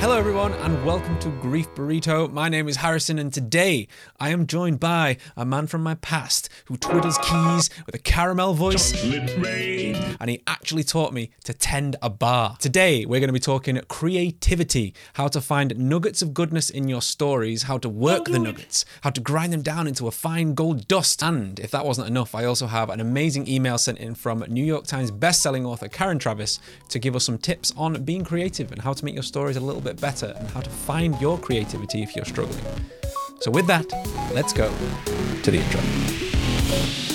Hello, everyone, and welcome to Grief Burrito. My name is Harrison, and today I am joined by a man from my past who twiddles keys with a caramel voice, and he actually taught me to tend a bar. Today, we're going to be talking creativity, how to find nuggets of goodness in your stories, how to work the nuggets, how to grind them down into a fine gold dust. And if that wasn't enough, I also have an amazing email sent in from New York Times best-selling author Karen Traviss to give us some tips on being creative and how to make your stories a little bit better and how to find your creativity if you're struggling. So, with that, let's go to the intro.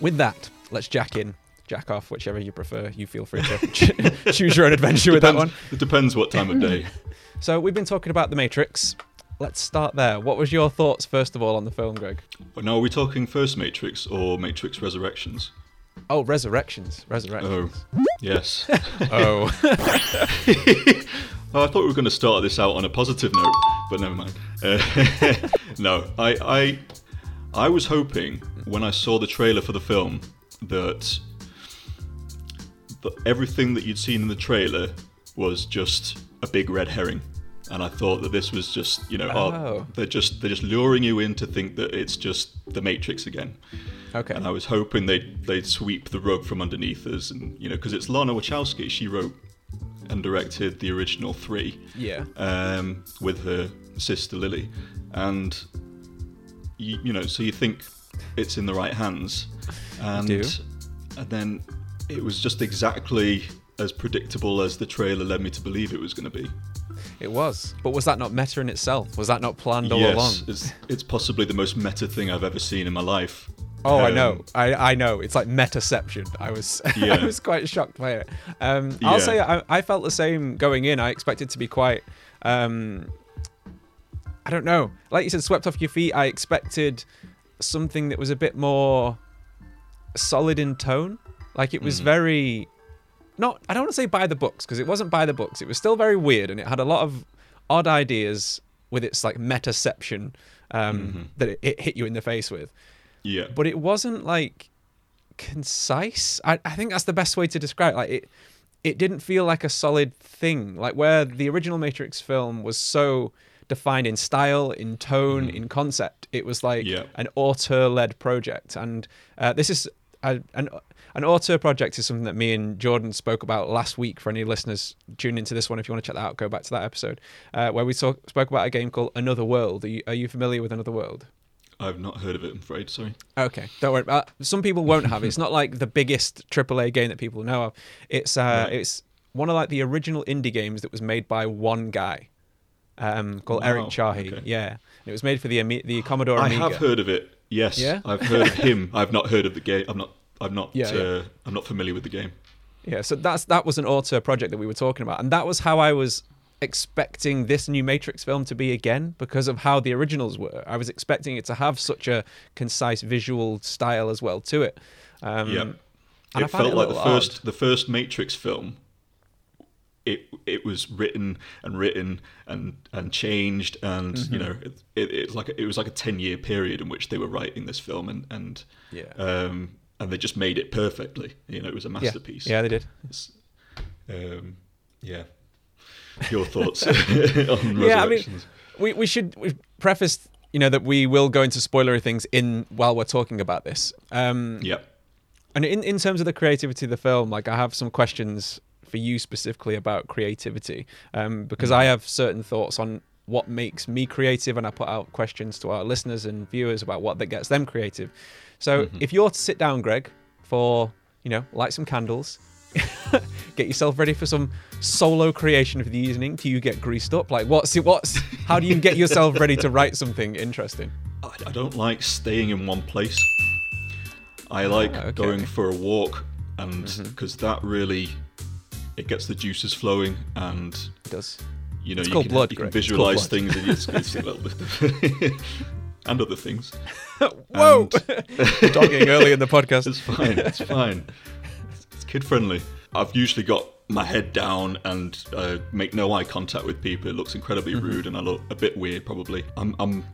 With that, let's jack in, jack off, whichever you prefer. You feel free to ch- choose your own adventure with that one. It depends what time of day. So, we've been talking about The Matrix. Let's start there. What was your thoughts, first of all, on the film, Greg? now, are we talking first Matrix or Matrix Resurrections? Oh, Resurrections. Resurrections. Oh, yes. Oh. Oh, I thought we were going to start this out on a positive note, but never mind. Uh, no, I, I, I was hoping when I saw the trailer for the film that, that everything that you'd seen in the trailer was just a big red herring, and I thought that this was just, you know, oh, Oh. they're just they're just luring you in to think that it's just the Matrix again. Okay. And I was hoping they'd they'd sweep the rug from underneath us, and you know, because it's Lana Wachowski. She wrote and directed the original three Yeah. um, with her sister Lily, and you, you know, so you think it's in the right hands, and and then it was just exactly as predictable as the trailer led me to believe it was going to be. It was. But was that not meta in itself? Was that not planned all along? yes, it's it's possibly the most meta thing I've ever seen in my life. Oh, I Um, know. I, I know. It's like metaception. I was I was quite shocked by it. Um, I'll Yeah. say I, I felt the same going in. I expected to be quite. Um, I don't know. Like you said, swept off your feet. I expected something that was a bit more solid in tone. Like it Mm. was very not. I don't want to say by the books because it wasn't by the books. It was still very weird and it had a lot of odd ideas with its like metaception um, Mm-hmm. that it, it hit you in the face with Yeah, but it wasn't like concise. I, I think that's the best way to describe it. Like it it didn't feel like a solid thing. Like where the original Matrix film was so defined in style, in tone, in concept, it was like Yeah. an auteur-led project. And uh, this is a, an an auteur project is something that me and Jordan spoke about last week. For any listeners tune into this one, if you want to check that out, go back to that episode uh, where we talk, spoke about a game called Another World. Are you, are you familiar with Another World? I've not heard of it. I'm afraid. Sorry. Okay, don't worry. Uh, some people won't have it. It's not like the biggest AAA game that people know of. It's uh, Right. it's one of like the original indie games that was made by one guy, um, called Eric Wow, Chahi. okay. Yeah, and it was made for the Ami- the Commodore I Amiga. have heard of it. Yes, Yeah? I've heard of him. I've not heard of the game. I'm not. I'm not. Yeah, uh, yeah. I'm not familiar with the game. Yeah, so that's that was an auteur project that we were talking about, and that was how I was expecting this new Matrix film to be again because of how the originals were. I was expecting it to have such a concise visual style as well to it. Um, yeah, and I it felt it like the little first odd. the first Matrix film. It it was written and written and and changed and Mm-hmm. you know it, it, it was like a, it was like a ten year period in which they were writing this film and and Yeah. um and they just made it perfectly. You know, it was a masterpiece. Yeah, they did. It's, um, yeah. Your thoughts on Yeah, I mean, we we should we preface you know that we will go into spoilery things in while we're talking about this. Um, yeah. and in in terms of the creativity of the film, like I have some questions for you specifically about creativity, um, because I have certain thoughts on what makes me creative, and I put out questions to our listeners and viewers about what that gets them creative. So if you're to sit down, Greg, for you know, light some candles. get yourself ready for some solo creation for the evening. Do you get greased up? Like, what's it? What's how do you get yourself ready to write something interesting? I, I don't like staying in one place. I like Ah, okay. going for a walk, and Mm-hmm. because that really it gets the juices flowing, and It does. you know It's you called can, blood, you can Greg. Visualize things, and it's, it's a little bit. and other things. Whoa! Dogging early in the podcast. It's fine. It's fine. It's kid friendly. I've usually got my head down and uh, make no eye contact with people. It looks incredibly Mm-hmm. rude and I look a bit weird probably. I'm I'm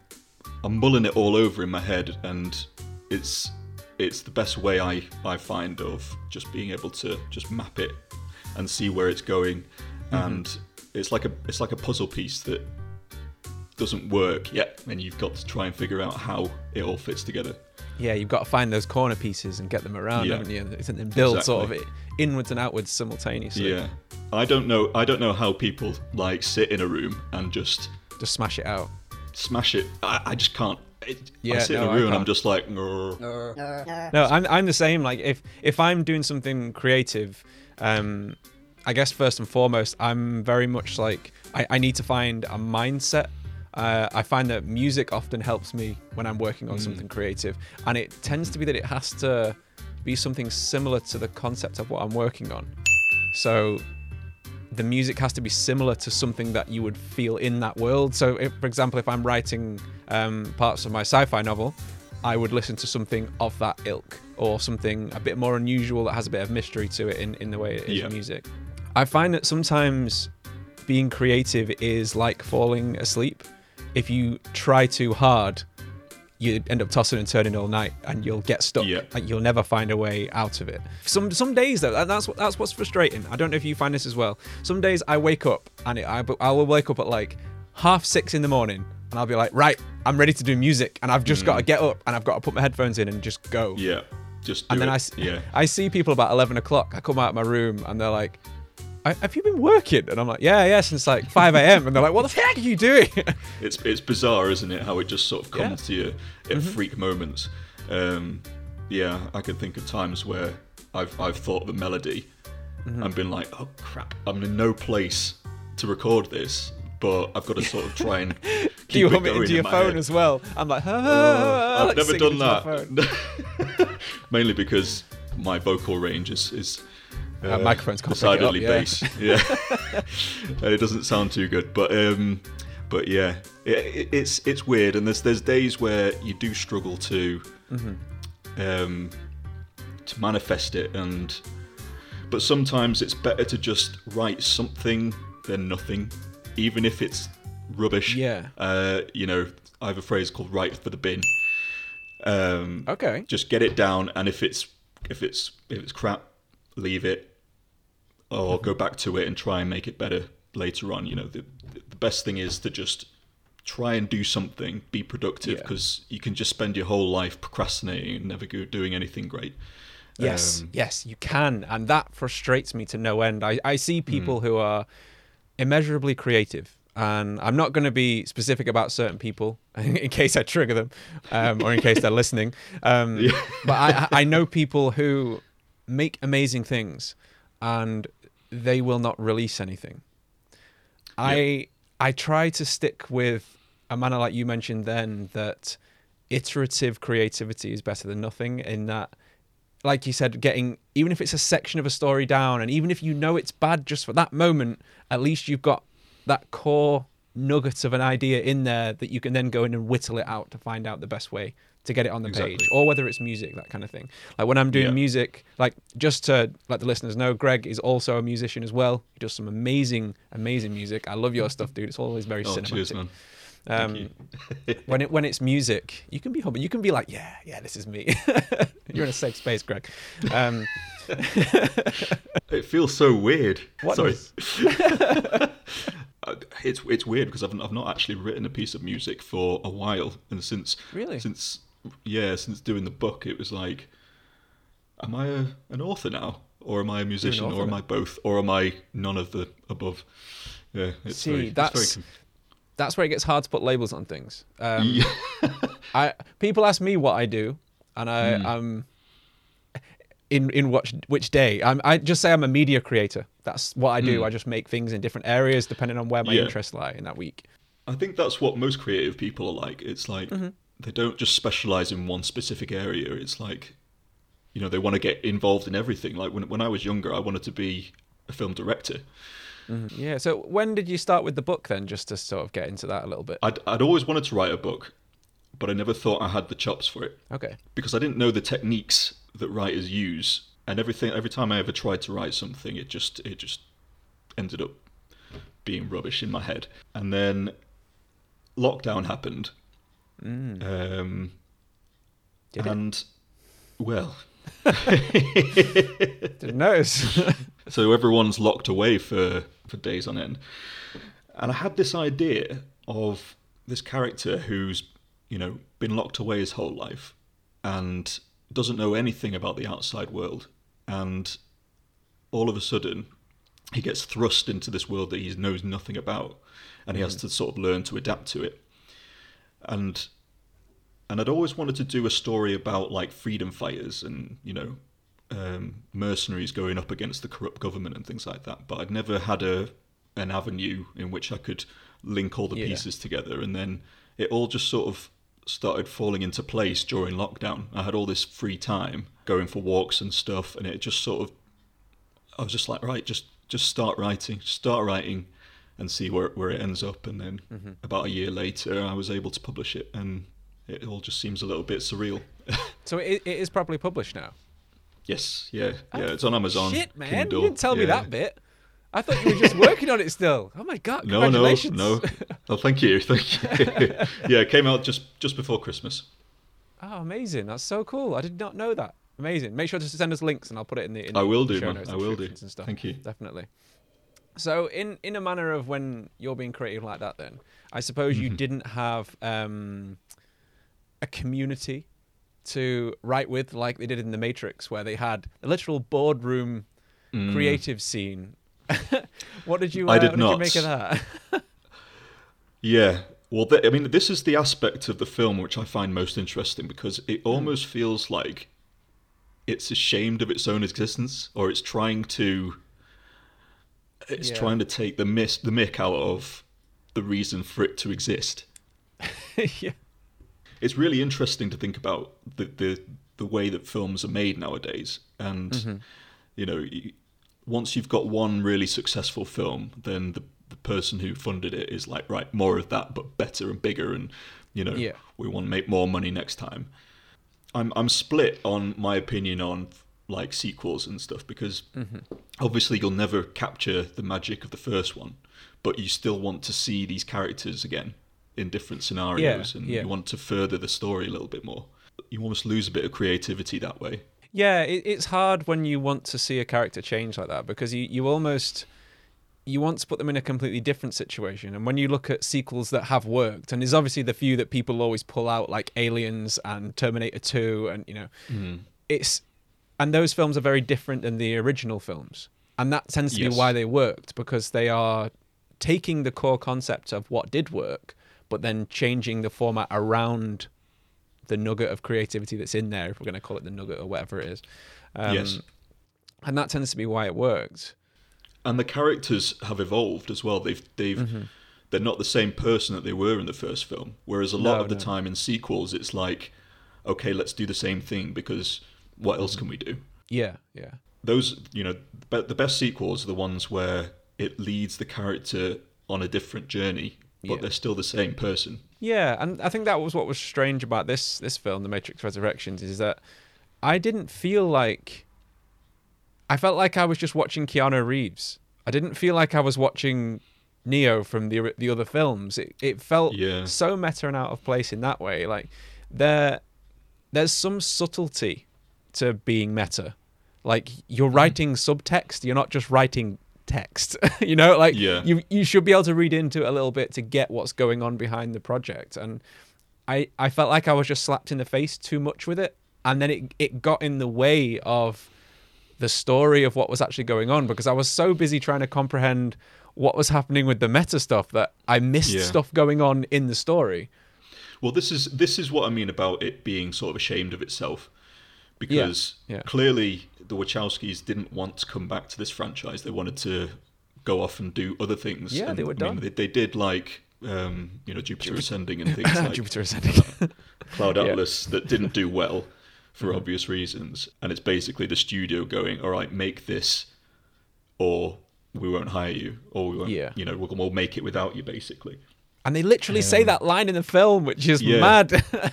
I'm mulling it all over in my head and it's it's the best way I, I find of just being able to just map it and see where it's going Mm-hmm. and it's like a it's like a puzzle piece that doesn't work yet and you've got to try and figure out how it all fits together. Yeah, you've got to find those corner pieces and get them around, Yeah. haven't you? And then build sort of it inwards and outwards simultaneously. Yeah. I don't know I don't know how people like sit in a room and just Just smash it out. smash it. I, I just can't. It, I Yeah, sit no, in a room and I'm just like, "Grr." No, I'm I'm the same. Like if if I'm doing something creative, um, I guess first and foremost, I'm very much like I, I need to find a mindset. Uh, I find that music often helps me when I'm working on something creative, and it tends to be that it has to be something similar to the concept of what I'm working on. So the music has to be similar to something that you would feel in that world. So, if, for example, if I'm writing um, parts of my sci-fi novel, I would listen to something of that ilk or something a bit more unusual that has a bit of mystery to it in, in the way it is Yeah. music. I find that sometimes being creative is like falling asleep. If you try too hard, you end up tossing and turning all night, and you'll get stuck. Yeah. Like you'll never find a way out of it. Some some days though, that's what that's what's frustrating. I don't know if you find this as well. Some days I wake up and it, I I will wake up at like half six in the morning, and I'll be like, right, I'm ready to do music, and I've just got to get up and I've got to put my headphones in and just go. Mm. yeah, just do And then it. I, yeah, I see people about 11 o'clock. I come out of my room and they're like, "I- have you been working? And I'm like, yeah, yeah, since like 5 a.m. And they're like, what the heck are you doing? it's it's bizarre, isn't it? How it just sort of Yeah. Mm-hmm. comes to you in freak moments. Um, yeah, I can think of times where I've I've thought of a melody Mm-hmm. and been like, oh crap, I'm in no place to record this, but I've got to sort of try and keep Do you it going into your phone head. as well? I'm like, Uh, I've like never done into my phone. that. Mainly because my vocal range is, is Uh, microphones can't pick it up, decidedly yeah. bass. Yeah, it doesn't sound too good. But um, but yeah, it- it's it's weird. And there's there's days where you do struggle to Mm-hmm. um, to manifest it, and but sometimes it's better to just write something than nothing, even if it's rubbish. Yeah. Uh, you know, I have a phrase called "write for the bin." Um, Okay. just get it down, and if it's if it's if it's crap, leave it, or Mm-hmm. go back to it and try and make it better later on. You know, the the best thing is to just try and do something, be productive, Yeah. because you can just spend your whole life procrastinating and never go doing anything great. Yes, Um, yes, you can. And that frustrates me to no end. I, I see Hmm. people who are immeasurably creative. And I'm not going to be specific about certain people in case I trigger them um, or in case they're listening. Um, But I, I know people who make amazing things and they will not release anything. I I try to stick with a manner like you mentioned then that iterative creativity is better than nothing in that like you said getting even if it's a section of a story down and even if you know it's bad just for that moment at least you've got that core nugget of an idea in there that you can then go in and whittle it out to find out the best way to get it on the Exactly. page or whether it's music that kind of thing like when i'm doing Yeah. music like just to let the listeners know greg is also a musician as well he does some amazing amazing music i love your mm-hmm. stuff dude it's always very Oh, cinematic cheers, man. Um, when it when it's music, you can be humble. You can be like, yeah, yeah, this is me. You're in a safe space, Greg. Um, It feels so weird. What Sorry. does- Uh, it's it's weird because I've I've not actually written a piece of music for a while, and since Really? since yeah since doing the book, it was like, am I a, an author now, or am I a musician, or am. I both, or am I none of the above? Yeah, it's See, very, it's that's- very that's where it gets hard to put labels on things. Um, Yeah. I people ask me what I do, and I Hmm. I'm in in which which day. I'm, I just say I'm a media creator. That's what I do. I just make things in different areas depending on where my. Yeah. interests lie in that week. I think that's what most creative people are like. It's like Mm-hmm. they don't just specialize in one specific area. It's like, you know, they want to get involved in everything. Like when when I was younger, I wanted to be a film director. Yeah. So when did you start with the book then? Just to sort of get into that a little bit. I'd I'd always wanted to write a book, but I never thought I had the chops for it Okay. because I didn't know the techniques that writers use, and everything. Every time I ever tried to write something, it just it just ended up being rubbish in my head. And then lockdown happened, Mm. um, and well, Didn't notice. so everyone's locked away for for days on end, and I had this idea of this character who's you know been locked away his whole life and doesn't know anything about the outside world, and all of a sudden he gets thrust into this world that he knows nothing about, and he has mm. to sort of learn to adapt to it, and and I'd always wanted to do a story about like freedom fighters and you know um, mercenaries going up against the corrupt government and things like that. But I'd never had a an avenue in which I could link all the Yeah. pieces together, and then it all just sort of started falling into place during lockdown. I had all this free time going for walks and stuff, and it just sort of I was just like, right, just just start writing, start writing, and see where where it ends up. And then Mm-hmm. about a year later, I was able to publish it, and it all just seems a little bit surreal. so it, it is properly published now. yes, yeah, yeah, it's on Amazon. Shit, man! Kindle, you didn't tell me that bit. I thought you were just working on it still. Oh my god! No, no, no. Oh, thank you, thank you. yeah, it came out just just before Christmas. Oh, amazing! That's so cool. I did not know that. Amazing. Make sure to send us links, and I'll put it in the. In I will do, man. I will do. And stuff. Thank you. Definitely. So, in in a manner of when you're being creative like that, then I suppose Mm-hmm. you didn't have um, a community to write with, like they did in the Matrix, where they had a literal boardroom creative scene. what did you? Uh, Mm. I did what did you not. make of that? Yeah. Well, th- I mean, this is the aspect of the film which I find most interesting because it Hmm. almost feels like it's ashamed of its own existence, or it's trying to, it's Yeah. trying to take the miss, the mick out of the reason for it to exist. yeah. It's really interesting to think about the the, the way that films are made nowadays, and Mm-hmm. you know, once you've got one really successful film, then the the person who funded it is like, right, more of that, but better and bigger, and you know, Yeah. we want to make more money next time. I'm I'm split on my opinion on like sequels and stuff because Mm-hmm. obviously you'll never capture the magic of the first one, but you still want to see these characters again in different scenarios, and yeah. you want to further the story a little bit more. You almost lose a bit of creativity that way. Yeah, it, it's hard when you want to see a character change like that because you, you almost you want to put them in a completely different situation. And when you look at sequels that have worked, and there's obviously the few that people always pull out, like Aliens and Terminator 2, and you know, mm. it's and those films are very different than the original films, and that tends to Yes. be why they worked because they are taking the core concept of what did work, but then changing the format around the nugget of creativity that's in there, if we're going to call it the nugget or whatever it is. Um, Yes. And that tends to be why it worked. and the characters have evolved as well. They've they've Mm-hmm. they're not the same person that they were in the first film. Whereas a lot No, of the no. time in sequels, it's like, okay, let's do the same thing because what else can we do? Yeah, yeah. Those you know, the best sequels are the ones where it leads the character on a different journey, but Yeah. they're still the same person. Yeah, and I think that was what was strange about this this film, The Matrix Resurrections, is that I didn't feel like I felt like I was just watching Keanu Reeves. I didn't feel like I was watching Neo from the the other films. It it felt Yeah. so meta and out of place in that way. Like there there's some subtlety to being meta. Like you're Mm-hmm. writing subtext, you're not just writing text. you know, like Yeah. you you should be able to read into it a little bit to get what's going on behind the project. And I I felt like I was just slapped in the face too much with it, and then it it got in the way of the story of what was actually going on because I was so busy trying to comprehend what was happening with the meta stuff that I missed Yeah. stuff going on in the story. Well, this is this is what I mean about it being sort of ashamed of itself, because yeah. clearly the Wachowskis didn't want to come back to this franchise. They wanted to go off and do other things. Yeah, And, they were I mean, done. they, they did like um, you know Jupiter Ascending and things like Jupiter Ascending. Cloud Yeah. Mm-hmm. Atlas that didn't do well for obvious reasons. And it's basically the studio going, all right, make this, or we won't hire you, or we won't, Yeah. you know, we'll, we'll make it without you, basically. And they literally say that line in the film, which is Yeah. mad.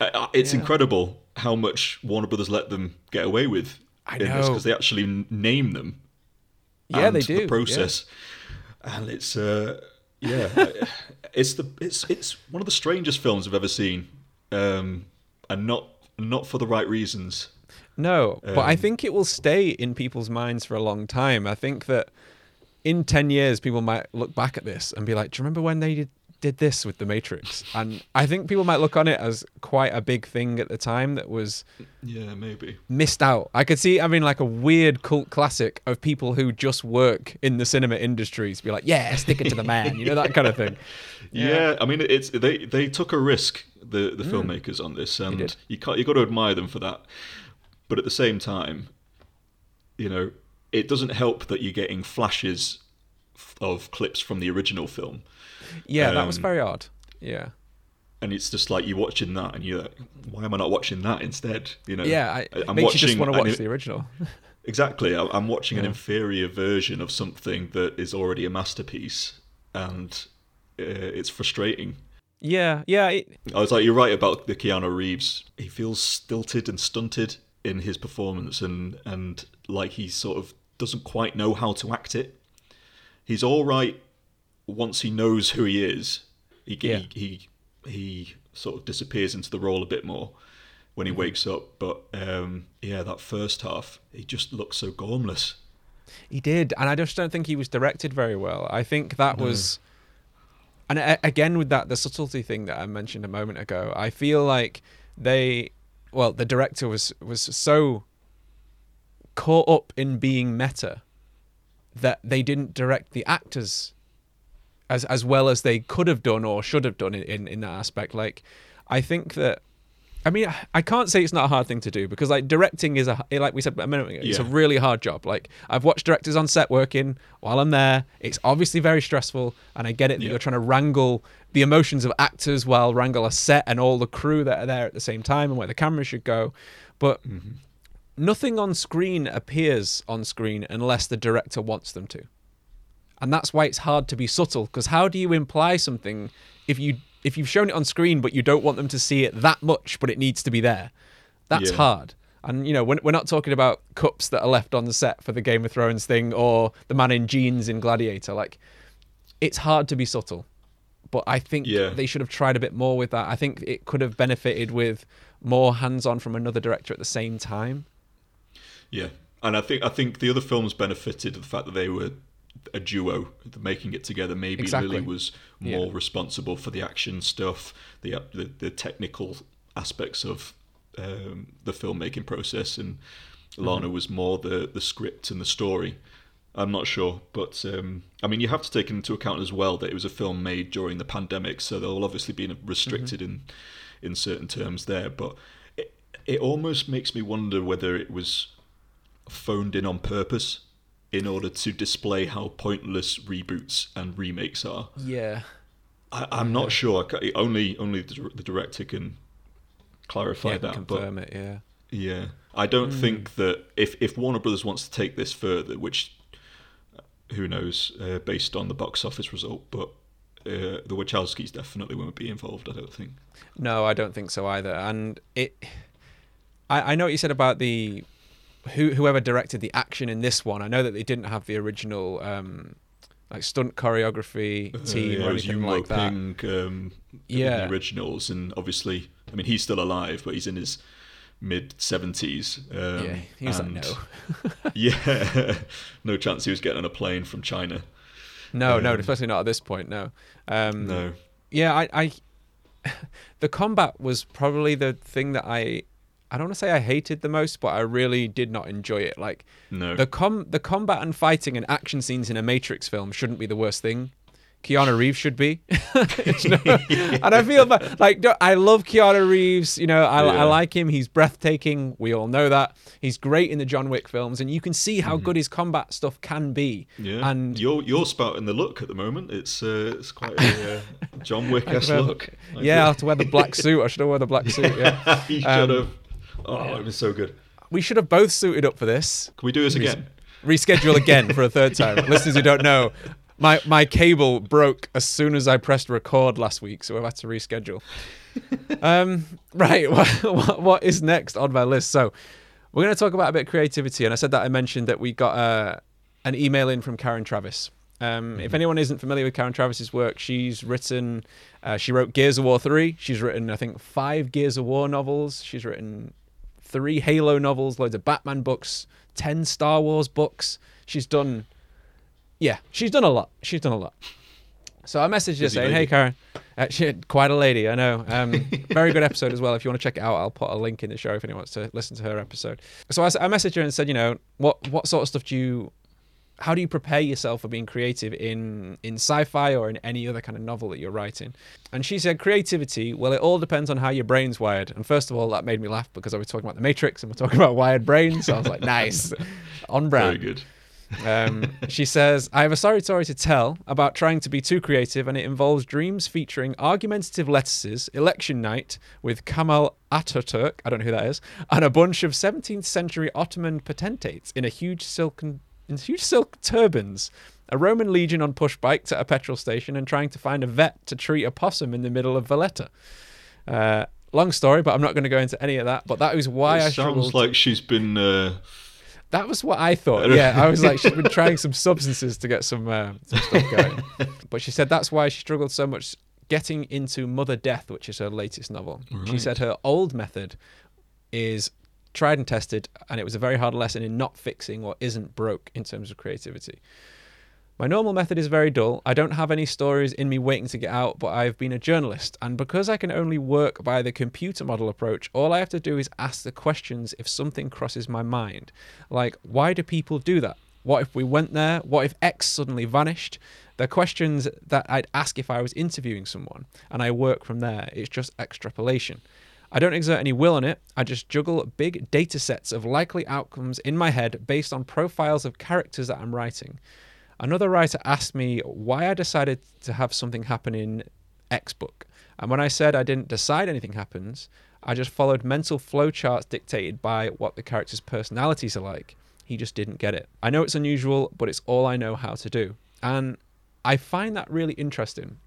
Uh, uh, It's incredible how much Warner Brothers let them get away with I in this because they actually name them. yeah, and they do. The yeah. process, and it's uh, yeah, it's the it's it's one of the strangest films I've ever seen, um, and not not for the right reasons. No, but I Um, think it will stay in people's minds for a long time. I think that in 10 years, people might look back at this and be like, do you remember when they did, did this with The Matrix? And I think people might look on it as quite a big thing at the time that was Yeah, maybe. missed out. I could see it having like a weird cult classic of people who just work in the cinema industries be like, yeah, stick it to the man, you know, that kind of thing. Yeah. I mean, it's they they took a risk the the filmmakers on this, and Mm. you can't you got to admire them for that. But at the same time, you know, it doesn't help that you're getting flashes of clips from the original film, Yeah, that was Um, very odd. Yeah. and it's just like you're watching that, and you're like, why am I not watching that instead? You know, Yeah, I, I'm makes you just watching want to watch the original. Exactly. I- I'm watching an inferior version of something that is already a masterpiece, and uh, it's frustrating. yeah, yeah. It, I was like, you're right about the Keanu Reeves. He feels stilted and stunted in his performance, and and like he sort of doesn't quite know how to act it. He's all right once he knows who he is. He Yeah. he, he he sort of disappears into the role a bit more when he wakes up. But um, yeah, that first half, he just looks so gormless. He did, and I just don't think he was directed very well. I think that was, and a- again with that the subtlety thing that I mentioned a moment ago. I feel like they, well, the director was was so caught up in being meta that they didn't direct the actors as as well as they could have done or should have done in in, in that aspect. Like, I think that. I mean, I can't say it's not a hard thing to do because like directing is a like we said a minute ago, it's a really hard job. Like I've watched directors on set working while I'm there. It's obviously very stressful, and I get it that Yeah. you're trying to wrangle the emotions of actors while wrangle a set and all the crew that are there at the same time and where the camera should go. But mm-hmm. nothing on screen appears on screen unless the director wants them to. And that's why it's hard to be subtle because how do you imply something if you if you've shown it on screen but you don't want them to see it that much but it needs to be there? That's Yeah. hard. And you know, we're, we're not talking about cups that are left on the set for the Game of Thrones thing or the man in jeans in Gladiator. Like it's hard to be subtle. But I think Yeah. they should have tried a bit more with that. I think it could have benefited with more hands-on from another director at the same time. Yeah, and I think I think the other films benefited of the fact that they were a duo, making it together. Maybe Exactly. Lily was Yeah. more responsible for the action stuff, the uh, the, the technical aspects of um, the filmmaking process, and Lana was more the the script and the story. I'm not sure, but um, I mean, you have to take into account as well that it was a film made during the pandemic, so there will obviously be restricted in in certain terms there. But it, it almost makes me wonder whether it was phoned in on purpose in order to display how pointless reboots and remakes are. Yeah. I, I'm not sure. Only only the, director can clarify Yeah, that. confirm but it, yeah. yeah, I don't Hmm. think that if if Warner Brothers wants to take this further, which uh, who knows, uh, based on the box office result, but uh, the Wachowskis definitely won't be involved. I don't think. No, I don't think so either. And it, I, I know what you said about the who whoever directed the action in this one. I know that they didn't have the original um, like stunt choreography Uh, team yeah, or anything like that. Ping, um, Yeah. the originals, and obviously, I mean, he's still alive, but he's in his mid seventies. Um, yeah, he was like, no, yeah, no chance he was getting on a plane from China. no, no, Um, especially not at this point. No, um, No, yeah, I, I, the combat was probably the thing that I, I don't want to say I hated the most, but I really did not enjoy it. Like no. the com the combat and fighting and action scenes in a Matrix film shouldn't be the worst thing. Keanu Reeves should be, You know? and I feel bad. Like don't- I love Keanu Reeves. You know, I, Yeah. I like him. He's breathtaking. We all know that. He's great in the John Wick films, and you can see how good his combat stuff can be. Mm-hmm. yeah, and you're you're spouting the look at the moment. It's uh, it's quite a uh, John Wick esque Well, look. I yeah, I have to wear the black suit. I should have worn the black suit. Yeah, you should Um, have. Oh, it was so good. we should have both suited up for this. Can we do this again? reschedule again for a third time. Listeners who don't know, my my cable broke as soon as I pressed record last week, so I've had to reschedule. um, right, what, what is next on my list? So we're going to talk about a bit of creativity, and I said that I mentioned that we got uh, an email in from Karen Traviss. Um, mm-hmm. If anyone isn't familiar with Karen Traviss's work, she's written, uh, she wrote Gears of War 3. She's written, I think, five Gears of War novels. She's written three Halo novels, loads of Batman books, 10 Star Wars books. She's done, yeah, she's done a lot. She's done a lot. So I messaged her saying, lady. "Hey Karen, uh, she quite a lady, I know. Um, very good episode as well. If you want to check it out, I'll put a link in the show if anyone wants to listen to her episode." So I, I messaged her and said, "You know, what what sort of stuff do you how do you prepare yourself for being creative in in sci-fi or in any other kind of novel that you're writing? And she said creativity well it all depends on how your brain's wired. And first of all that made me laugh because i was talking about the matrix and we're talking about wired brains. So i was like nice. On brand. Very good. Um, she says, I have a sorry story to tell about trying to be too creative, and it involves dreams featuring argumentative lettuces, election night with Kemal Ataturk, I don't know who that is, and a bunch of 17th century Ottoman potentates in a huge silken in huge silk turbans, a Roman legion on push bikes at a petrol station, and trying to find a vet to treat a possum in the middle of Valletta. Uh, long story, but I'm not going to go into any of that. But that is why it I sounds like she's been. Uh... That was what I thought. Yeah, I was like, she's been trying some substances to get some, uh, some stuff going. but she said that's why she struggled so much getting into Mother Death, which is her latest novel. Right. She said her old method is tried and tested, and it was a very hard lesson in not fixing what isn't broke in terms of creativity. My normal method is very dull. I don't have any stories in me waiting to get out, but I've been a journalist, and because I can only work by the computer model approach, all I have to do is ask the questions if something crosses my mind. Like, why do people do that? What if we went there? What if X suddenly vanished? They're questions that I'd ask if I was interviewing someone, and I work from there. It's just extrapolation. I don't exert any will on it. I just juggle big data sets of likely outcomes in my head based on profiles of characters that I'm writing. Another writer asked me why I decided to have something happen in X book. And when I said I didn't decide anything happens, I just followed mental flowcharts dictated by what the characters' personalities are like. He just didn't get it. I know it's unusual, but it's all I know how to do. And I find that really interesting.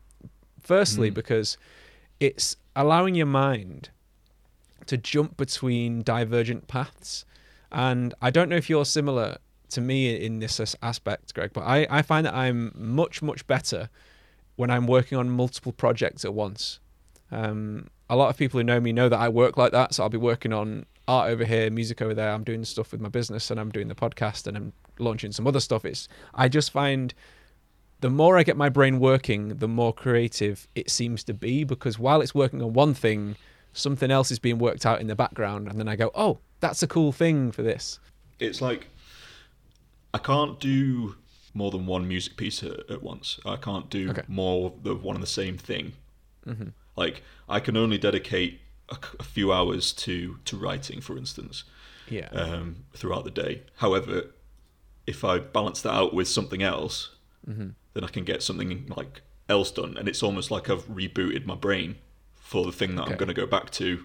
Firstly, mm. because it's allowing your mind to jump between divergent paths. And I don't know if you're similar to me in this aspect, Greg, but I, I find that I'm much, much better when I'm working on multiple projects at once. Um, a lot of people who know me know that I work like that. So I'll be working on art over here, music over there. I'm doing stuff with my business and I'm doing the podcast and I'm launching some other stuff. It's I just find the more I get my brain working, the more creative it seems to be because while it's working on one thing, something else is being worked out in the background, and then I go, oh, that's a cool thing for this. It's like I can't do more than one music piece at, once. I can't do okay. more of one and the same thing. Mm-hmm. Like I can only dedicate a, a, few hours to to writing, for instance. Yeah. Um, throughout the day. However, if I balance that out with something else, mm-hmm. then I can get something like else done, and it's almost like I've rebooted my brain for the thing that okay. I'm going to go back to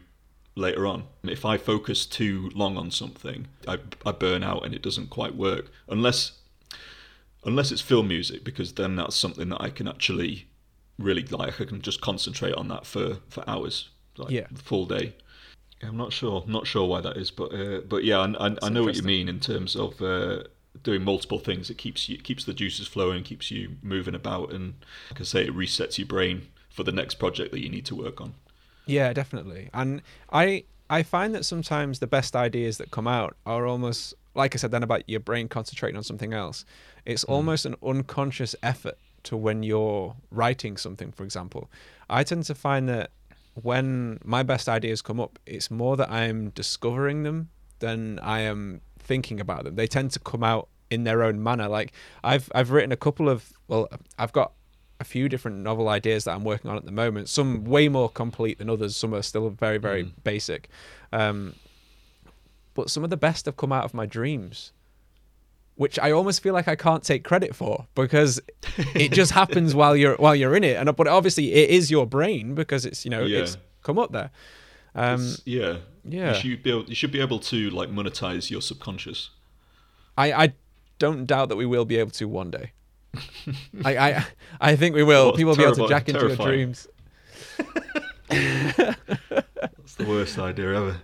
later on. If I focus too long on something, I, I burn out and it doesn't quite work unless unless it's film music because then that's something that I can actually really like. I can just concentrate on that for for hours, like yeah, full day. I'm not sure, not sure why that is, but uh, but yeah, I, I, I know what you mean in terms of uh, doing multiple things. It keeps you keeps the juices flowing, keeps you moving about, and like I say, it resets your brain for the next project that you need to work on. Yeah, definitely. And I I find that sometimes the best ideas that come out are almost like I said then about your brain concentrating on something else. It's mm. almost an unconscious effort to when you're writing something, for example. I tend to find that when my best ideas come up, it's more that I'm discovering them than I am thinking about them. They tend to come out in their own manner. Like I've I've written a couple of well, I've got a few different novel ideas that I'm working on at the moment. Some way more complete than others. Some are still very, very mm. basic. Um, but some of the best have come out of my dreams, which I almost feel like I can't take credit for because it just happens while you're while you're in it. And but obviously it is your brain because it's you know yeah. it's come up there. Um, yeah, yeah. You should be able, you should be able to like monetize your subconscious. I I don't doubt that we will be able to one day. I, I I think we will. People will be able to jack into your dreams. That's the worst idea ever.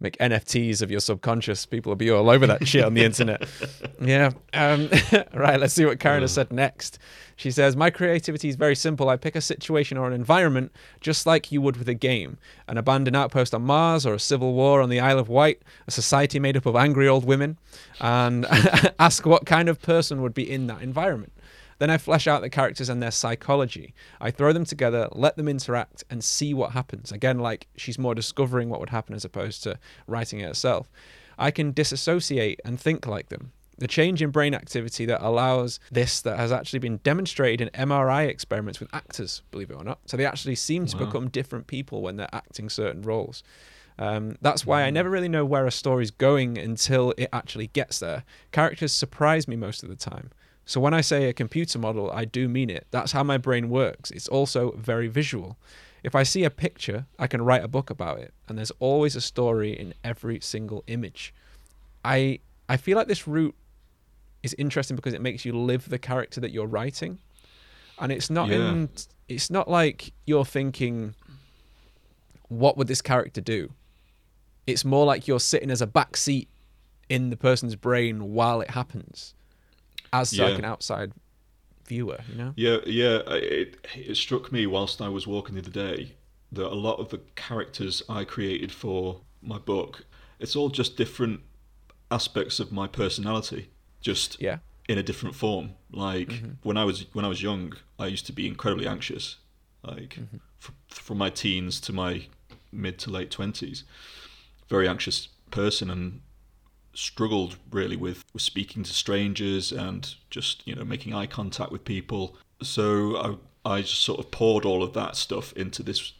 Make NFTs of your subconscious. People will be all over that shit on the internet. Yeah. Um, right. Let's see what Karen has said next. She says, My creativity is very simple. I pick a situation or an environment just like you would with a game an abandoned outpost on Mars or a civil war on the Isle of Wight, a society made up of angry old women, and ask what kind of person would be in that environment. Then I flesh out the characters and their psychology. I throw them together, let them interact, and see what happens. Again, like she's more discovering what would happen as opposed to writing it herself. I can disassociate and think like them. The change in brain activity that allows this that has actually been demonstrated in MRI experiments with actors, believe it or not. So they actually seem to Wow. become different people when they're acting certain roles. Um, that's why I never really know where a story's going until it actually gets there. Characters surprise me most of the time. So when I say a computer model, I do mean it. That's how my brain works. It's also very visual. If I see a picture, I can write a book about it, and there's always a story in every single image. I I feel like this route is interesting because it makes you live the character that you're writing. And it's not Yeah. in it's not like you're thinking what would this character do? It's more like you're sitting as a back seat in the person's brain while it happens as like an outside viewer, you know? Yeah, yeah. It, it struck me whilst I was walking the other day that a lot of the characters I created for my book, it's all just different aspects of my personality, just Yeah. in a different form. Like Mm-hmm. when I was when I was young, I used to be incredibly anxious, like Mm-hmm. from my teens to my mid to late twenties. Very anxious person and struggled really with, with speaking to strangers and just you know making eye contact with people. So I I just sort of poured all of that stuff into this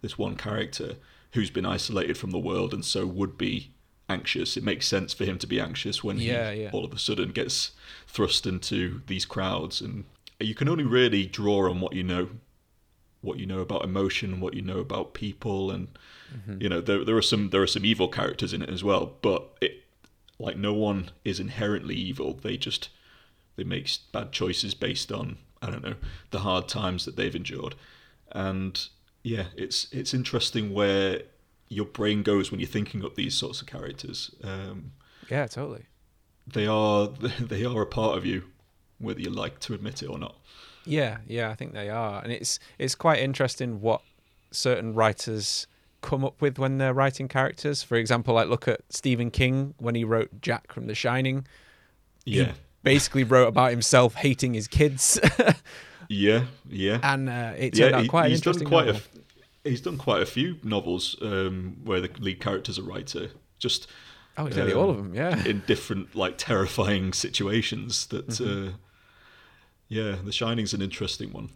this one character who's been isolated from the world and so would be anxious. It makes sense for him to be anxious when Yeah, he yeah. all of a sudden gets thrust into these crowds and you can only really draw on what you know what you know about emotion what you know about people and Mm-hmm. you know there there are some there are some evil characters in it as well but it like no one is inherently evil. They just they make bad choices based on I don't know the hard times that they've endured. And yeah it's it's interesting where your brain goes when you're thinking up these sorts of characters. Um, Yeah, totally. they are they are a part of you whether you like to admit it or not. Yeah, yeah, I think they are, and it's it's quite interesting what certain writers come up with when they're writing characters. For example, like look at Stephen King when he wrote Jack from The Shining. yeah He Basically, wrote about himself hating his kids, yeah yeah and uh, it turned out quite an he's done quite novel. a he's done quite a few novels um, where the lead character's a writer just oh, nearly um, all of them. Yeah, in different like terrifying situations that Mm-hmm. uh, yeah the shining's an interesting one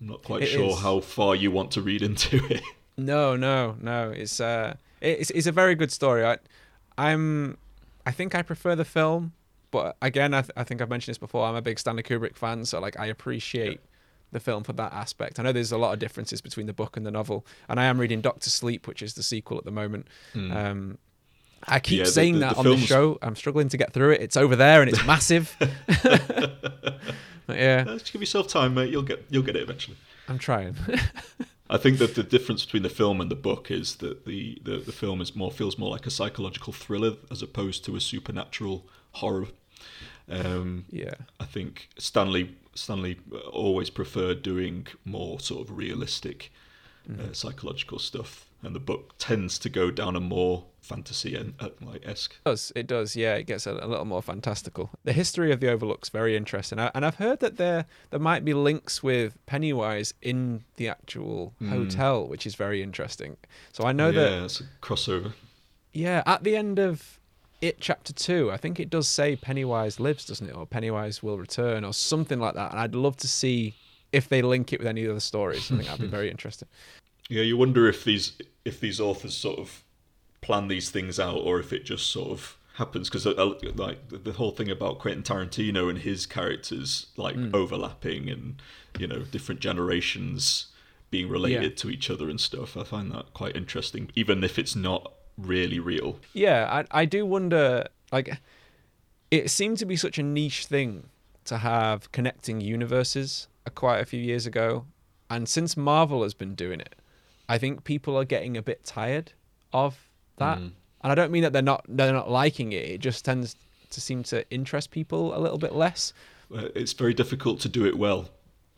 i'm not quite It sure is. how far you want to read into it No, no, no. It's uh, it's it's a very good story. I, I'm, I think I prefer the film, but again, I, th- I think I've mentioned this before. I'm a big Stanley Kubrick fan, so like I appreciate the film for that aspect. I know there's a lot of differences between the book and the novel, and I am reading Doctor Sleep, which is the sequel at the moment. Um, I keep. Yeah, saying the- that the on the show. I'm struggling to get through it. It's over there and it's massive. But yeah, Uh, just give yourself time mate you'll get you'll get it eventually I'm trying. I think that the difference between the film and the book is that the, the, the film is more feels more like a psychological thriller as opposed to a supernatural horror. Um, yeah. I think Stanley Stanley always preferred doing more sort of realistic uh, psychological stuff, and the book tends to go down a more fantasy and uh, like esque. It does it does yeah it gets a, a little more fantastical. The history of the overlook's very interesting. I, and i've heard that there there might be links with pennywise in the actual hotel which is very interesting. So i know yeah, that yeah, it's a crossover. yeah at the end of it chapter two i think it does say pennywise lives doesn't it? Or pennywise will return or something like that. And i'd love to see if they link it with any other stories. I think that'd be very interesting. Yeah, you wonder if these if these authors sort of plan these things out, or if it just sort of happens because uh, uh, like the- whole thing about Quentin Tarantino and his characters like hmm. overlapping and you know different generations being related to each other and stuff. I find that quite interesting, even if it's not really real. Yeah, I I do wonder like it seemed to be such a niche thing to have connecting universes uh, quite a few years ago, and since Marvel has been doing it, I think people are getting a bit tired of that. Mm. And I don't mean that they're not they're not liking it. It just tends to seem to interest people a little bit less. It's very difficult to do it well.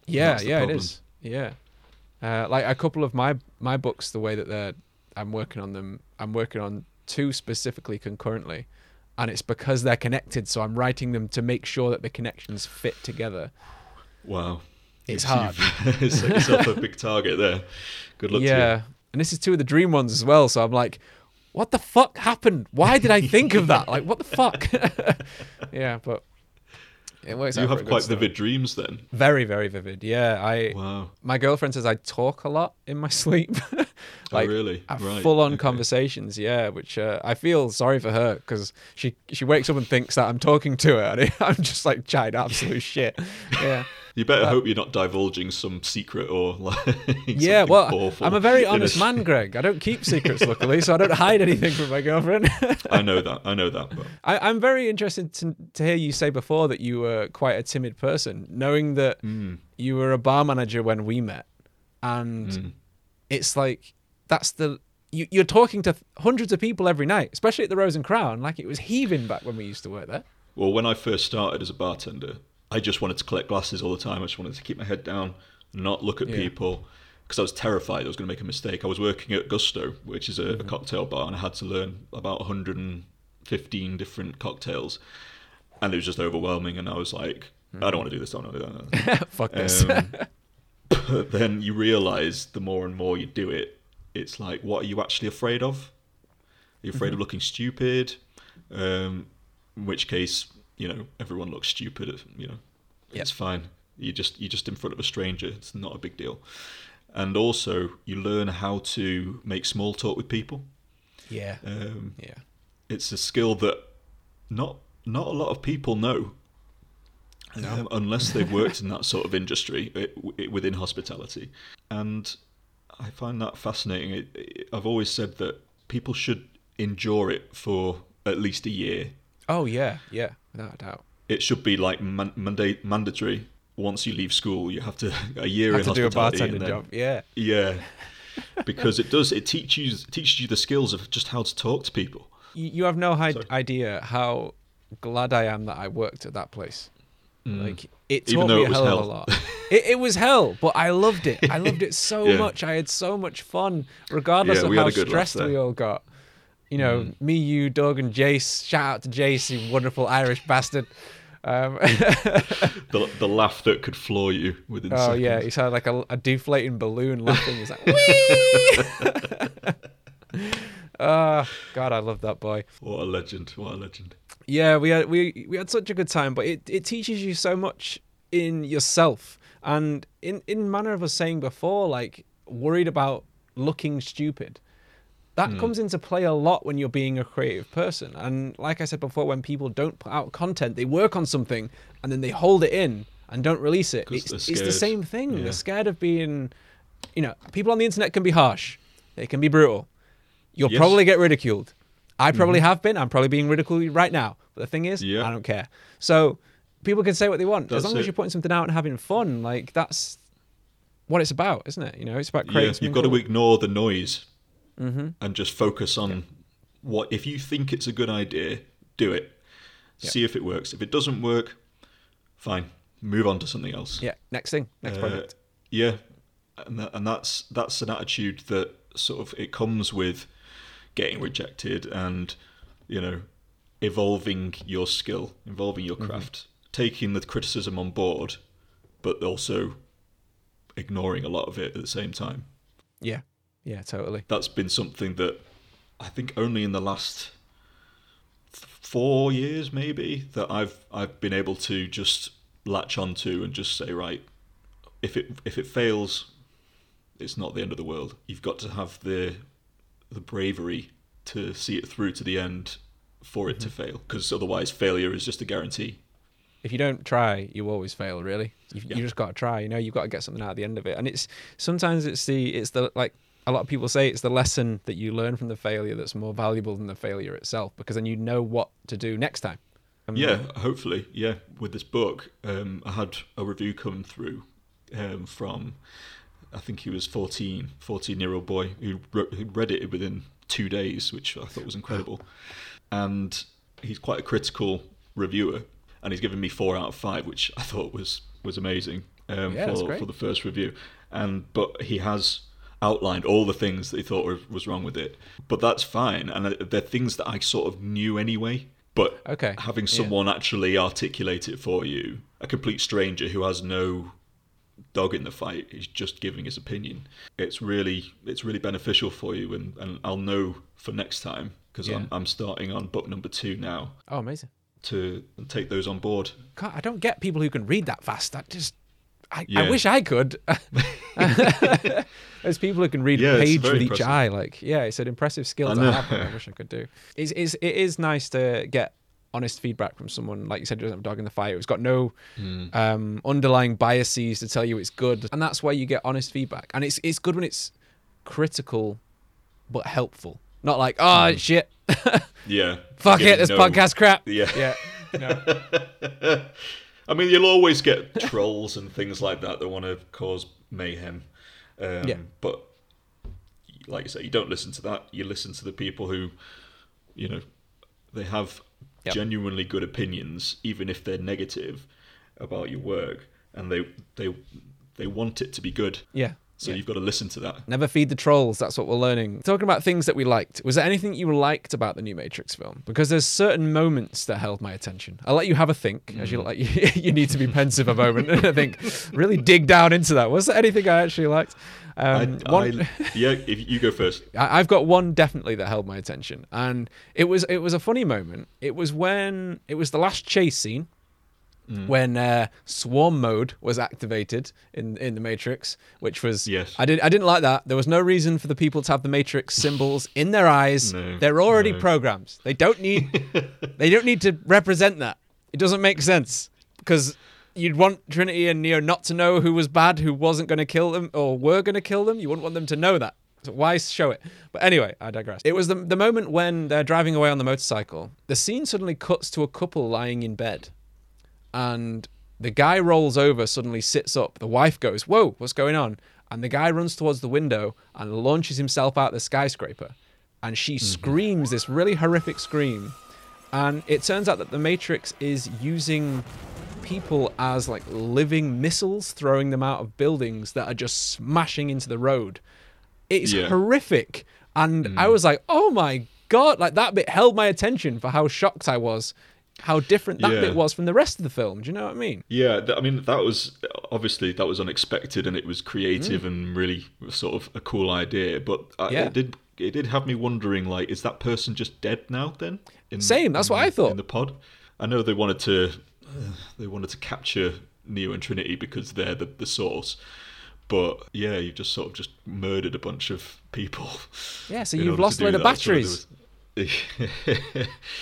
Yeah, yeah, it problem. is. Yeah, uh, like a couple of my my books, the way that they're, I'm working on them. I'm working on two specifically concurrently, and it's because they're connected. So I'm writing them to make sure that the connections fit together. Wow. It's hard. set yourself a big target there. Good luck to yeah, and this is two of the dream ones as well. So I'm like, what the fuck happened? Why did I think of that? Like, what the fuck? yeah, but it works. you. out You for a have quite vivid dreams then. Very, very vivid. Yeah, I. Wow. My girlfriend says I talk a lot in my sleep. like, oh, really? Right. full-on okay. conversations. Yeah, which uh, I feel sorry for her because she she wakes up and thinks that I'm talking to her, and I'm just like chatting absolute shit. Yeah, You better hope you're not divulging some secret or like. yeah. Well, awful I'm a very honest man, Greg. I don't keep secrets, luckily, so I don't hide anything from my girlfriend. I know that. I know that. But I, I'm very interested to, to hear you say before that you were quite a timid person, knowing that Hmm. you were a bar manager when we met, and Hmm. it's like that's the you, you're talking to hundreds of people every night, especially at the Rose and Crown. Like it was heaving back when we used to work there. well, when I first started as a bartender, I just wanted to collect glasses all the time. I just wanted to keep my head down, not look at Yeah. people, because I was terrified I was going to make a mistake. I was working at Gusto, which is a, Mm-hmm. a cocktail bar, and I had to learn about 115 different cocktails, and it was just overwhelming. And I was like, I don't want to do this. I don't want to do that. Fuck this. Um, but then you realize the more and more you do it, it's like, what are you actually afraid of? Are you afraid of looking stupid? Um, in which case, you know, everyone looks stupid. You know, Yeah. it's fine. You just you're just in front of a stranger. It's not a big deal. And also, you learn how to make small talk with people. yeah, Um, yeah, it's a skill that not not a lot of people know um, unless they've worked in that sort of industry it, it, within hospitality and i find that fascinating it, it, i've always said that people should endure it for at least a year Oh yeah, yeah, without a doubt. it should be like man, manda- mandatory once you leave school you have to a year Have in to do a hospitality bartending then- job. Yeah, yeah because it does it teaches teaches you the skills of just how to talk to people you, you have no hi- idea how glad I am that I worked at that place. Like it Mm. Taught me it a was hell, of a lot. it, it was hell, but I loved it. I loved it so Yeah. much. I had so much fun, regardless Yeah, of how a good laugh stressed. Mm. we all got. You know, me, you, Doug, and Jace. Shout out to Jace, you wonderful Irish bastard. Um, the, the laugh that could floor you within oh seconds. yeah, he sounded like a, a deflating balloon laughing. He's like, wee. Ah, God, I love that boy. What a legend! What a legend! Yeah, we had we we had such a good time, but it, it teaches you so much in yourself and in in manner of us saying before, like worried about looking stupid. That comes into play a lot when you're being a creative person. And like I said before, when people don't put out content, they work on something and then they hold it in and don't release it. It's, it's the same thing. Yeah. They're scared of being, you know, people on the internet can be harsh. They can be brutal. You'll Yes. Mm-hmm. probably get ridiculed. I probably have been. I'm probably being ridiculed right now. But the thing is, Yeah. I don't care. So people can say what they want as That's long as you're putting something out and having fun. Like that's what it's about, isn't it? You know, it's about creating. Yeah, you've got to ignore the noise Mm-hmm. and just focus on what. If you think it's a good idea, do it. See if it works. If it doesn't work, fine. Move on to something else. Yeah. Next thing. Next Uh, project. Yeah, and that, and that's that's an attitude that sort of it comes with getting rejected and you know evolving your skill, evolving Mm-hmm. your craft, taking the criticism on board, but also ignoring a lot of it at the same time. Yeah. Yeah. Totally. That's been something that I think only in the last four years maybe that I've I've been able to just latch onto and just say right if it if it fails it's not the end of the world you've got to have the the bravery to see it through to the end for it to Mm-hmm. fail because otherwise failure is just a guarantee if you don't try, you always fail. Really, you, Yeah. you just got to try. You know, you've got to get something out at the end of it. And it's sometimes it's the it's the like a lot of people say it's the lesson that you learn from the failure that's more valuable than the failure itself because then you know what to do next time. yeah, hopefully, yeah. With this book, um, I had a review come through um, from, I think he was 14, 14 year old boy who, wrote, who read it within two days, which I thought was incredible. And he's quite a critical reviewer, and he's given me four out of five, which I thought was was amazing um, Yeah, for, for the first review. And but he has outlined all the things that he thought were, was wrong with it, but that's fine, and uh, they're things that I sort of knew anyway. But Okay, having yeah. someone actually articulate it for you, a complete stranger who has no dog in the fight, is just giving his opinion. It's really it's really beneficial for you, and, and I'll know for next time because Yeah. I'm I'm starting on book number two now Oh, amazing. to take those on board. God, I don't get people who can read that fast. That just, I, I wish I could. There's people who can read Yeah, a page with each impressive. eye. Like, yeah, it's an impressive skill to have. I wish I could do. It's, it's, it is nice to get honest feedback from someone like you said who doesn't have a dog in the fight It's got no Hmm. um, underlying biases to tell you it's good and that's why you get honest feedback and it's it's good when it's critical but helpful not like oh shit Yeah. fuck it this no- podcast crap Yeah. yeah no. I mean, you'll always get trolls and things like that that want to cause mayhem. Um, Yeah. But like you say, you don't listen to that. You listen to the people who, you know, they have Yep. genuinely good opinions, even if they're negative about your work, and they they they want it to be good. yeah So yeah. you've got to listen to that. Never feed the trolls. That's what we're learning. Talking about things that we liked. Was there anything you liked about the new Matrix film? Because there's certain moments that held my attention. I'll let you have a think, as Mm. you like. You need to be pensive a moment and I think really dig down into that. Was there anything I actually liked? Um, I, one, I, yeah, if you go first. I- I've got one definitely that held my attention, and it was it was a funny moment. It was when it was the last chase scene Mm. when uh, swarm mode was activated in in the Matrix, which was Yes. I did I didn't like that. There was no reason for the people to have the Matrix symbols in their eyes. No, They're already no. programs. They don't need they don't need to represent that. It doesn't make sense because you'd want Trinity and Neo not to know who was bad, who wasn't going to kill them, or were going to kill them. You wouldn't want them to know that. So why show it? But anyway, I digress. It was the, the moment when they're driving away on the motorcycle. The scene suddenly cuts to a couple lying in bed. And the guy rolls over, suddenly sits up. The wife goes, Whoa, what's going on? And the guy runs towards the window and launches himself out the skyscraper. And she mm-hmm. screams this really horrific scream. And it turns out that the Matrix is using people as like living missiles, throwing them out of buildings that are just smashing into the road. It's Yeah. horrific. And I mm. was like, oh my God, like that bit held my attention for how shocked I was, how different that Yeah. bit was from the rest of the film. Do you know what I mean? Yeah, th- I mean that was obviously that was unexpected and it was creative and really sort of a cool idea. But I, Mm. Yeah. it did it did have me wondering like, is that person just dead now? Then in, Same, that's in- what I thought. in the pod. I know they wanted to uh, they wanted to capture Neo and Trinity because they're the, the source. But yeah, you've just sort of just murdered a bunch of people. Yeah, so you've lost a load of batteries.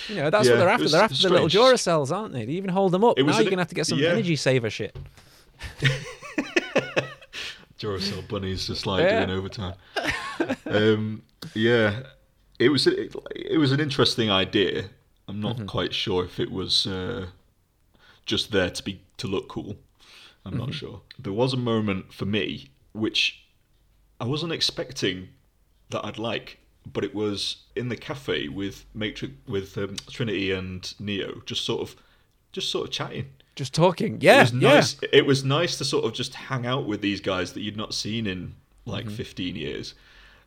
You know, that's Yeah, what they're after. They're after the little strange. Duracells, aren't they? They even hold them up. It now you're going to have to get some yeah. energy saver shit. Duracell bunnies just like Yeah. doing overtime. um, yeah, it was it, it was an interesting idea. I'm not quite sure if it was uh, just there to be to look cool. I'm not sure. There was a moment for me which I wasn't expecting that I'd like, but it was in the cafe with Matrix with um, Trinity and Neo, just sort of just sort of chatting Just talking. Yeah, it was yeah. nice. It was nice to sort of just hang out with these guys that you'd not seen in like Mm-hmm. 15 years,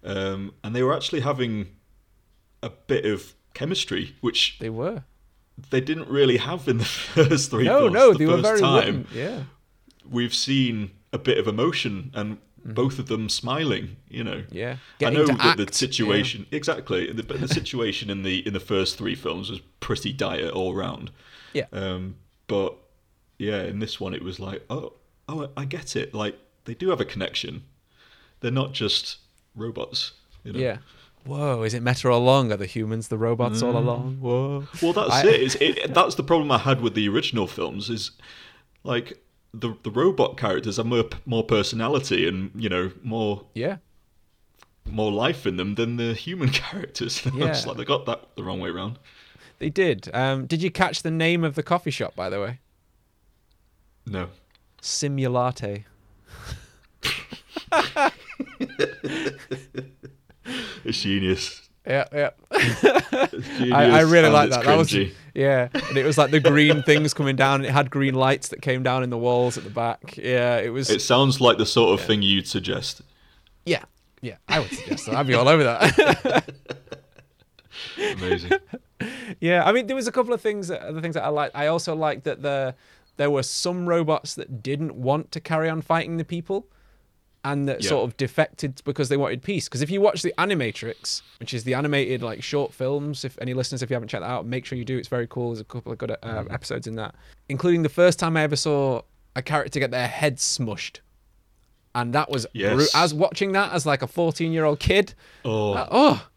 um, and they were actually having a bit of chemistry, which They were. they didn't really have in the first three No, films. no, the they were very time wooden. Yeah. we've seen a bit of emotion and both of them smiling. You know, Mm-hmm. Yeah. I know that the act, situation exactly the, but the situation in the in the first three films was pretty dire all round. Yeah. Um, but yeah, in this one it was like, oh, oh, I get it. Like they do have a connection. They're not just robots. You know? Yeah. Whoa, is it Meta all along? Are the humans the robots Mm. all along? Whoa. Well, that's I- it. It. That's the problem I had with the original films. Is like the the robot characters have more more personality and you know more Yeah. more life in them than the human characters. Yeah. it's like they got that the wrong way around. They did. Um, did you catch the name of the coffee shop, by the way? No. Simulatte. It's genius. Yeah, yeah. I, I really oh, like it's that. That was yeah, and it was like the green things coming down. And it had green lights that came down in the walls at the back. Yeah, it was. It sounds like the sort of thing you'd suggest. yeah, yeah. I would suggest that. I'd be all over that. Amazing. yeah, I mean, there was a couple of things. That, other things that I liked. I also liked that the there were some robots that didn't want to carry on fighting the people. And that Yeah. sort of defected because they wanted peace. Because if you watch the Animatrix, which is the animated like short films, if any listeners, if you haven't checked that out, make sure you do. It's very cool. There's a couple of good uh, episodes in that, including the first time I ever saw a character get their head smushed, and that was Yes. as watching that as like a 14 year old kid. Oh, uh, oh,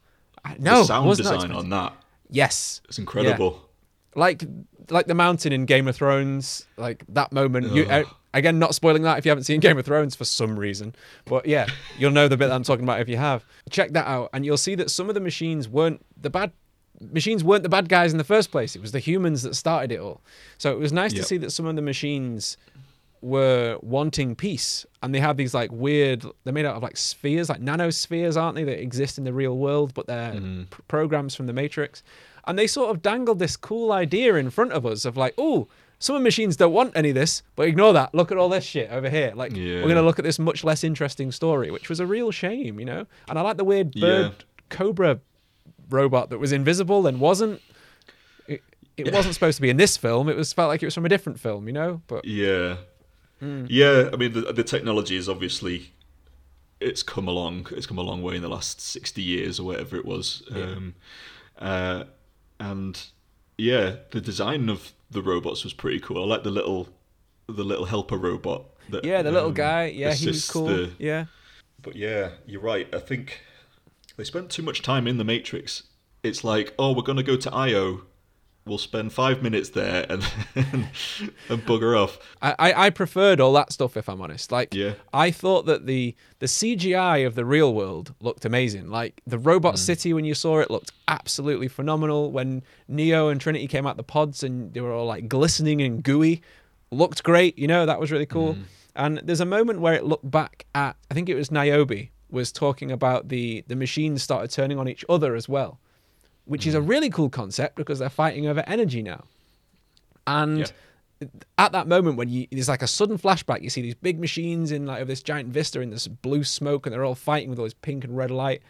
no, the sound design on that. Yes, It's incredible. like like the mountain in Game of Thrones, like that moment. You uh, again, not spoiling that if you haven't seen Game of Thrones for some reason, but yeah, you'll know the bit that I'm talking about if you have. Check that out, and you'll see that some of the machines weren't the bad machines weren't the bad guys in the first place. It was the humans that started it all. So it was nice to see that some of the machines were wanting peace and they have these like weird they're made out of like spheres like nanospheres aren't they that exist in the real world but they're mm-hmm. p- programs from the matrix and they sort of dangled this cool idea in front of us of like oh some of the machines don't want any of this but ignore that look at all this shit over here like Yeah. we're going to look at this much less interesting story which was a real shame you know and i like the weird bird Yeah. cobra robot that was invisible and wasn't it, it wasn't supposed to be in this film it was felt like it was from a different film you know but Yeah. Hmm. Yeah, I mean the the technology is obviously it's come along. It's come a long way in the last sixty years or whatever it was. Um, uh, and yeah, the design of the robots was pretty cool. I like the little the little helper robot. That, Yeah, the little um, guy. Yeah, he was cool. the- Yeah. But yeah, you're right. I think they spent too much time in the Matrix. It's like, oh, we're gonna go to Io. We'll spend five minutes there and and bugger off. I, I I preferred all that stuff if I'm honest. Like Yeah. I thought that the the CGI of the real world looked amazing. Like the robot Mm. city when you saw it looked absolutely phenomenal. When Neo and Trinity came out the pods and they were all like glistening and gooey, looked great. You know that was really cool. Mm. And there's a moment where it looked back at I think it was Niobe was talking about the the machines started turning on each other as well, which is a Mm. really cool concept because they're fighting over energy now. And Yeah. at that moment when you there's like a sudden flashback, you see these big machines in like this giant vista in this blue smoke, and they're all fighting with all this pink and red light.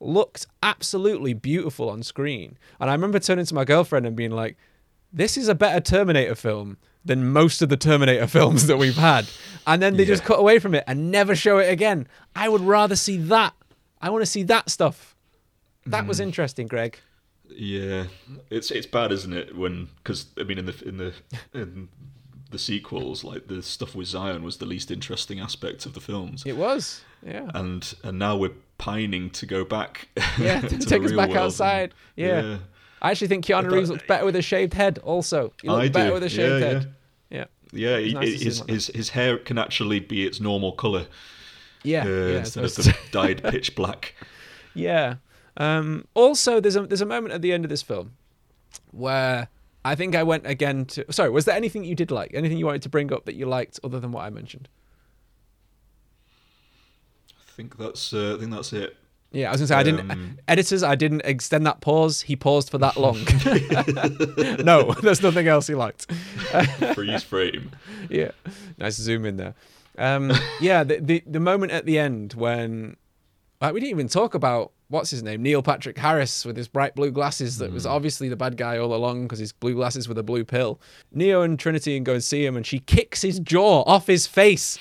Looked absolutely beautiful on screen, and I remember turning to my girlfriend and being like, "This is a better Terminator film than most of the Terminator films that we've had." And then they just cut away from it and never show it again. I would rather see that. I want to see that stuff. That Mm. was interesting, Greg. Yeah, it's it's bad, isn't it? When because I mean in the in the in the sequels, like the stuff with Zion was the least interesting aspect of the films, It was, yeah. and and now we're pining to go back. Yeah, to take us back world and- outside. Yeah. I actually think Keanu Reeves looks better with a shaved head. Also, he looked I better do. with a shaved Yeah, head. Yeah, yeah. he- nice his, like his his hair can actually be its normal color yeah, uh, yeah. instead of the dyed pitch black. yeah. Um, also, there's a there's a moment at the end of this film where I think I went again to. Sorry, was there anything you did like? Anything you wanted to bring up that you liked other than what I mentioned? I think that's uh, I think that's it. Yeah, I was gonna say I didn't. Um, editors, I didn't extend that pause. He paused for that long. no, there's nothing else he liked. Freeze frame. yeah, nice zoom in there. Um, yeah, the, the the moment at the end when like, we didn't even talk about what's his name, Neil Patrick Harris with his bright blue glasses. That was obviously the bad guy all along because his blue glasses with a blue pill. Neo and Trinity and go and see him, and she kicks his jaw off his face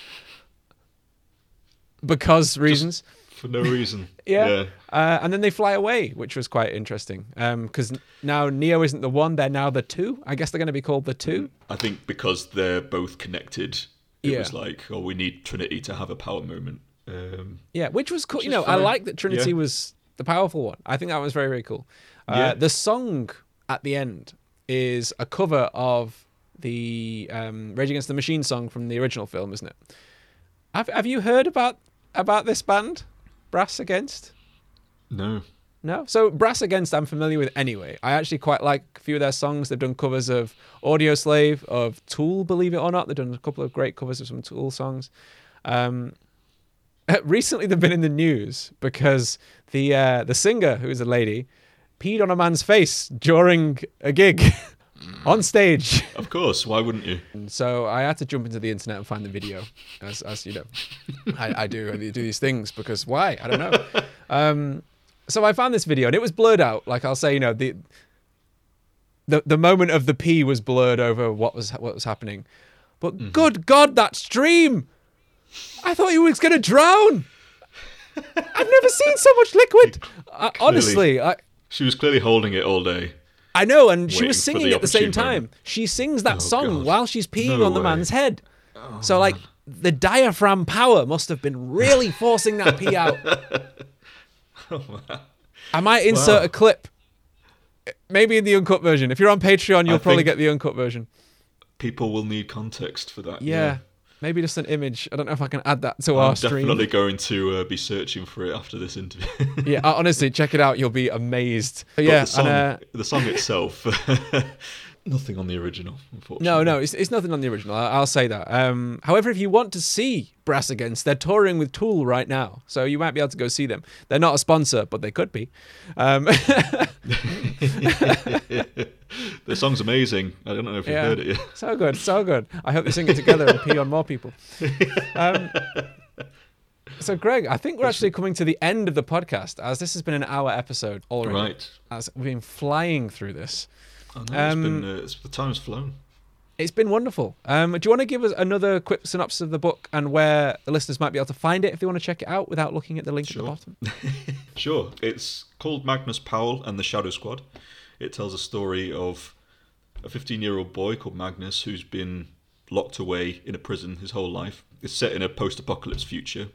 because reasons. For no reason. Yeah. Uh, and then they fly away, which was quite interesting. Because now Neo isn't the one; they're now the two. I guess they're going to be called the two. I think because they're both connected, it Yeah. was like, oh, we need Trinity to have a power moment. Um, Yeah, which was cool. Which you know, I like that Trinity Yeah. was the powerful one. I think that was very, very cool. Uh, Yeah. The song at the end is a cover of the um, Rage Against the Machine song from the original film, isn't it? Have Have you heard about about this band, Brass Against? no. No. So Brass Against, I'm familiar with anyway. I actually quite like a few of their songs. They've done covers of Audioslave, of Tool, believe it or not. They've done a couple of great covers of some Tool songs. Um, recently, they've been in the news because the uh, the singer, who is a lady, peed on a man's face during a gig on stage. Of course, why wouldn't you? And so I had to jump into the internet and find the video, as, as you know, I, I do. I do these things because why? I don't know. Um, so I found this video and it was blurred out. Like I'll say, you know, the the the moment of the pee was blurred over what was what was happening. But Mm-hmm. good God, that stream! I thought he was going to drown. I've never seen so much liquid. I, uh, honestly, I. She was clearly holding it all day. I know, and she was singing the at the same time. moment. She sings that Oh, song God. while she's peeing No on the way. Oh, man's head. Oh, so, like, the diaphragm power must have been really forcing that pee out. Oh, I might insert Wow. a clip, maybe in the uncut version. If you're on Patreon, you'll I probably get the uncut version. People will need context for that. Yeah. Maybe just an image. I don't know if I can add that to I'm our stream. definitely going to uh, be searching for it after this interview. Yeah, uh, honestly, check it out. You'll be amazed. But But yeah, the song, and, uh, the song itself, nothing on the original, unfortunately. No, no, it's, it's nothing on the original. I- I'll say that. Um, however, if you want to see Brass Against, they're touring with Tool right now, so you might be able to go see them. They're not a sponsor, but they could be. Um, the song's amazing. I don't know if you've Yeah. heard it yet. so good, so good. I hope they sing it together and pee on more people. Um, so, Greg, I think we're actually coming to the end of the podcast, as this has been an hour episode already. Right. As we've been flying through this. I know, it's Um, been, uh, it's, the time's flown. It's been wonderful. Um, do you want to give us another quick synopsis of the book and where the listeners might be able to find it if they want to check it out without looking at the link at the bottom? Sure. It's called Magnus Powell and the Shadow Squad. It tells a story of a 15 year old boy called Magnus who's been locked away in a prison his whole life. It's set in a post apocalypse future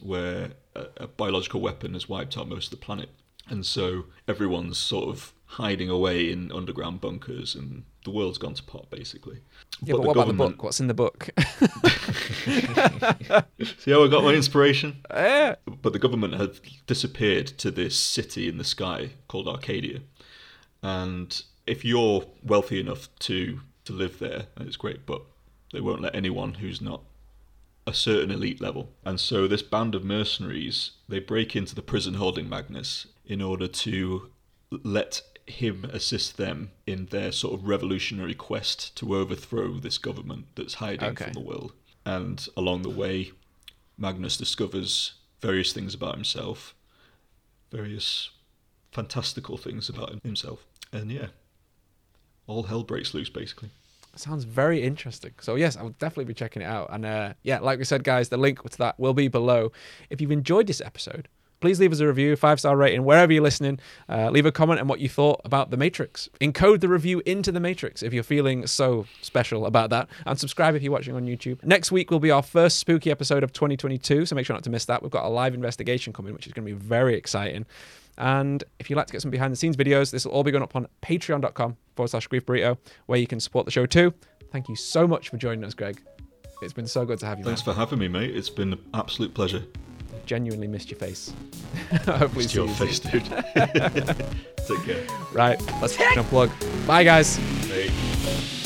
where a, a biological weapon has wiped out most of the planet. And so everyone's sort of hiding away in underground bunkers and the world's gone to pot basically. Yeah, but, what about the book? What's in the book? See how I got my inspiration? Eh, but the government had disappeared to this city in the sky called Arcadia. And if you're wealthy enough to to live there, it's great, but they won't let anyone who's not a certain elite level. And so this band of mercenaries, they break into the prison holding Magnus in order to let him assist them in their sort of revolutionary quest to overthrow this government that's hiding Okay. from the world. And along the way, Magnus discovers various things about himself, various fantastical things about himself. And yeah, all hell breaks loose basically. sounds very interesting. So yes, I will definitely be checking it out. And uh, yeah, like we said, guys, the link to that will be below. If you've enjoyed this episode, please leave us a review, five star rating wherever you're listening. Uh, leave a comment on what you thought about the Matrix. Encode the review into the Matrix if you're feeling so special about that, and subscribe if you're watching on YouTube. Next week will be our first spooky episode of 2022, so make sure not to miss that. We've got a live investigation coming, which is going to be very exciting. And if you'd like to get some behind the scenes videos, this will all be going up on patreon.com forward slash grief burrito, where you can support the show too. Thank you so much for joining us, Greg. It's been so good to have you. Thanks man. for having me, mate. It's been an absolute pleasure. Genuinely missed your face. Hopefully, It's see your face, dude. Take care. Right, let's unplug. Bye, guys. Hey.